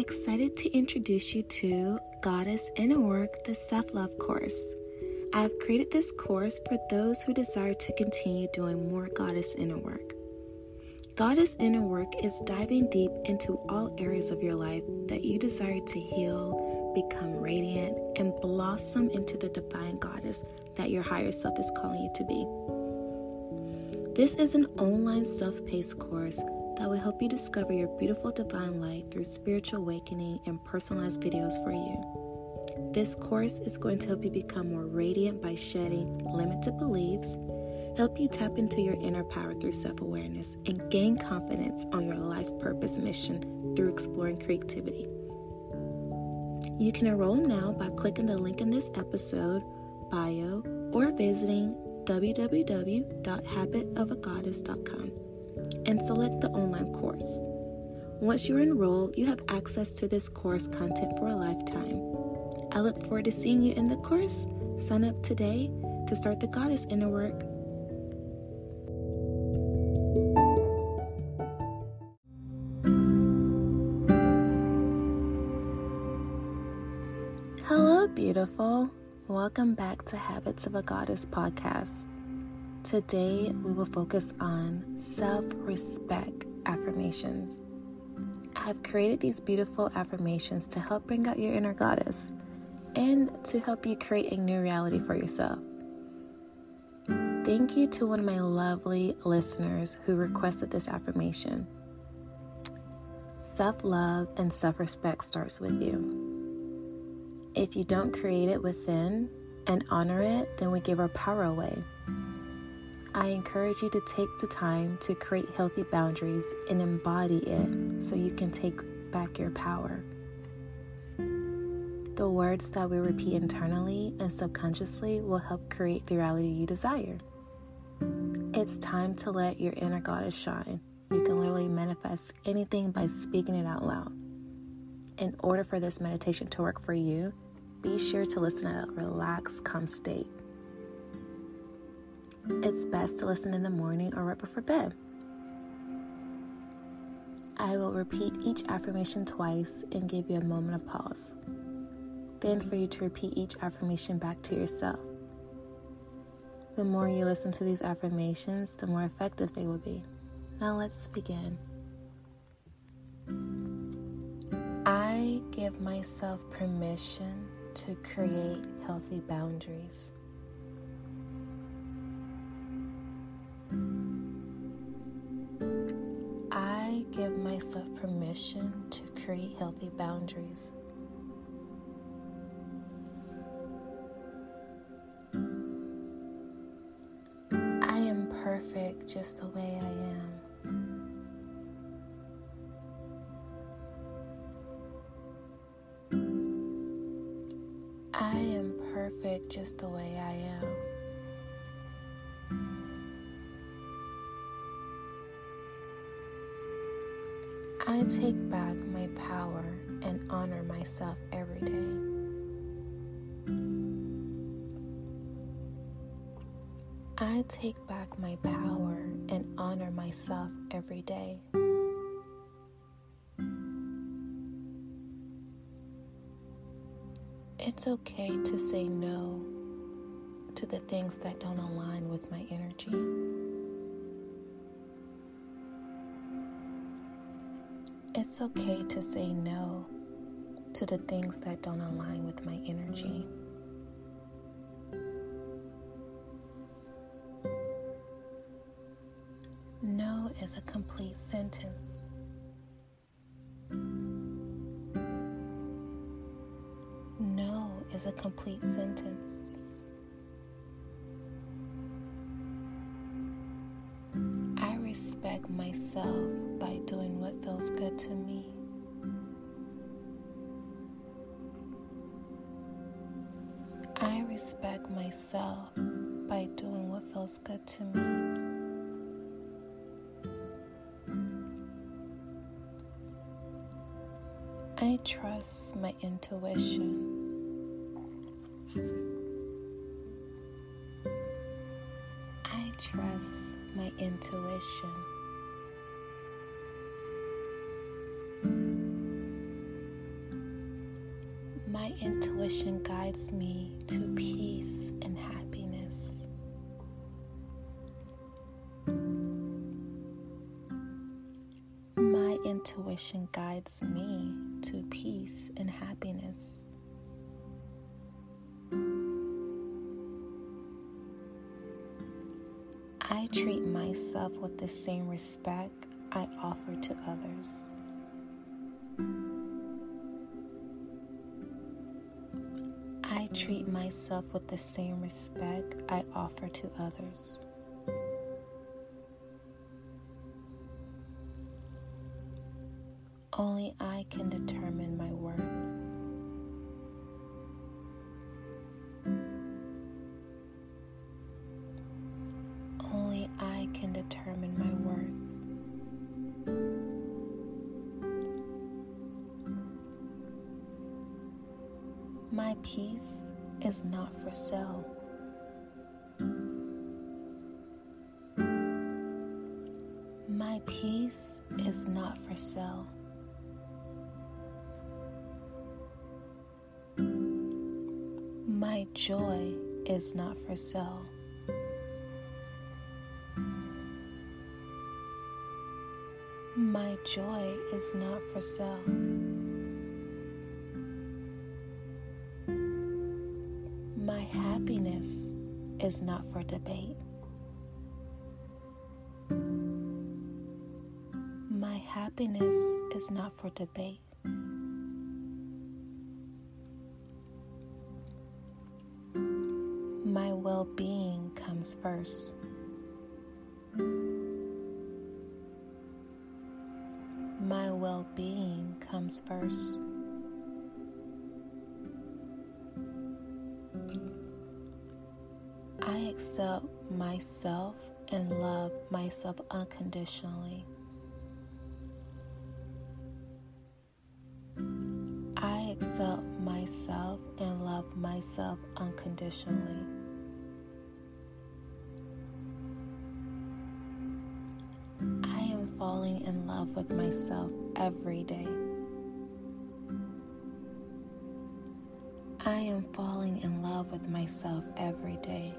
Excited to introduce you to Goddess Inner Work, the Self Love course. I have created this course for those who desire to continue doing more Goddess Inner Work. Goddess Inner Work is diving deep into all areas of your life that you desire to heal, become radiant, and blossom into the divine goddess that your higher self is calling you to be. This is an online self paced course that will help you discover your beautiful divine light through spiritual awakening and personalized videos for you. This course is going to help you become more radiant by shedding limited beliefs, help you tap into your inner power through self awareness, and gain confidence on your life purpose mission through exploring creativity. You can enroll now by clicking the link in this episode bio or visiting www.habitofagoddess.com and select the online course. Once you're enrolled, you have access to this course content for a lifetime. I look forward to seeing you in the course. Sign up today to start the Goddess Inner Work. Hello, beautiful. Welcome back to Habits of a Goddess podcast. Today, we will focus on self respect affirmations. I have created these beautiful affirmations to help bring out your inner goddess and to help you create a new reality for yourself. Thank you to one of my lovely listeners who requested this affirmation. Self love and self respect starts with you. If you don't create it within and honor it, then we give our power away. I encourage you to take the time to create healthy boundaries and embody it so you can take back your power. The words that we repeat internally and subconsciously will help create the reality you desire. It's time to let your inner goddess shine. You can literally manifest anything by speaking it out loud. In order for this meditation to work for you, be sure to listen at a relaxed, calm state. It's best to listen in the morning or right before bed. I will repeat each affirmation twice and give you a moment of pause. Then, for you to repeat each affirmation back to yourself. The more you listen to these affirmations, the more effective they will be. Now, let's begin. I give myself permission to create healthy boundaries. Give myself permission to create healthy boundaries. I am perfect just the way I am. I am perfect just the way I am. I take back my power and honor myself every day. I take back my power and honor myself every day. It's okay to say no to the things that don't align with my energy. It's okay to say no to the things that don't align with my energy. No is a complete sentence. No is a complete sentence. Respect myself by doing what feels good to me. I respect myself by doing what feels good to me. I trust my intuition. Intuition guides me to peace and happiness. I treat myself with the same respect I offer to others. I treat myself with the same respect I offer to others. Only I can determine my worth. Only I can determine my worth. My peace is not for sale. My peace is not for sale. Joy is not for sale. My joy is not for sale. My happiness is not for debate. My happiness is not for debate. Comes first. I accept myself and love myself unconditionally. I accept myself and love myself unconditionally. I am falling in love with myself every day. I am falling in love with myself every day.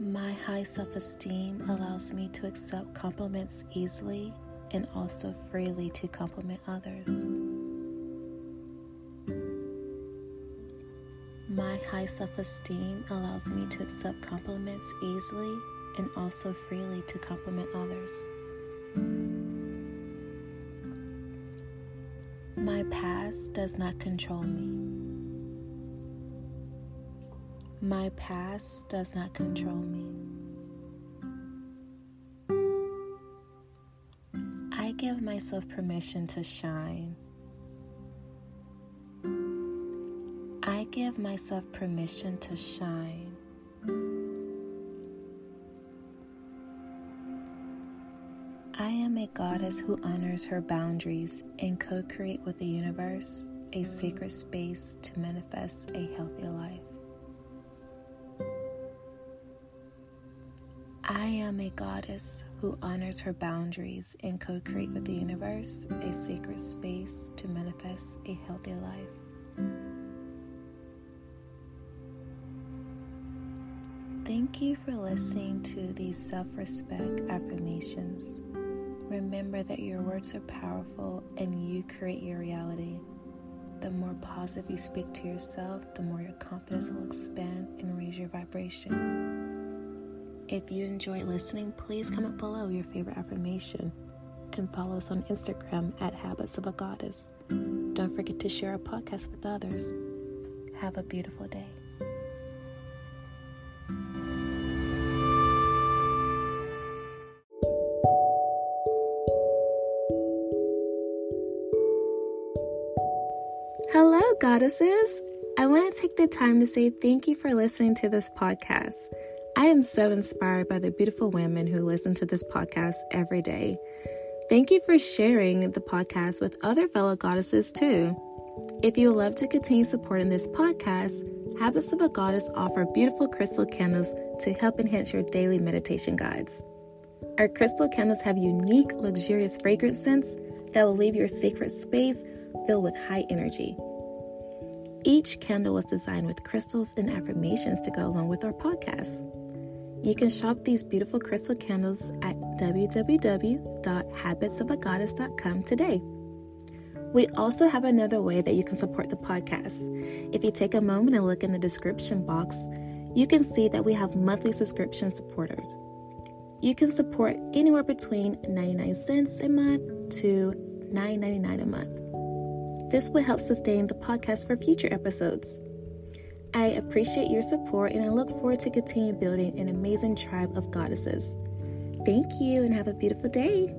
My high self esteem allows me to accept compliments easily and also freely to compliment others. My high self esteem allows me to accept compliments easily and also freely to compliment others. My past does not control me. My past does not control me. I give myself permission to shine. I give myself permission to shine. Goddess who honors her boundaries and co create with the universe a sacred space to manifest a healthy life. I am a goddess who honors her boundaries and co create with the universe a sacred space to manifest a healthy life. Thank you for listening to these self respect affirmations. Remember that your words are powerful and you create your reality. The more positive you speak to yourself, the more your confidence will expand and raise your vibration. If you enjoy listening, please comment below your favorite affirmation and follow us on Instagram at Habits of a Goddess. Don't forget to share our podcast with others. Have a beautiful day. Goddesses! I want to take the time to say thank you for listening to this podcast. I am so inspired by the beautiful women who listen to this podcast every day. Thank you for sharing the podcast with other fellow goddesses too. If you would love to continue supporting this podcast, Habits of a Goddess offer beautiful crystal candles to help enhance your daily meditation guides. Our crystal candles have unique, luxurious fragrance scents that will leave your sacred space filled with high energy. Each candle was designed with crystals and affirmations to go along with our podcast. You can shop these beautiful crystal candles at www.habitsofagoddess.com today. We also have another way that you can support the podcast. If you take a moment and look in the description box, you can see that we have monthly subscription supporters. You can support anywhere between 99 cents a month to $9.99 a month. This will help sustain the podcast for future episodes. I appreciate your support and I look forward to continue building an amazing tribe of goddesses. Thank you and have a beautiful day.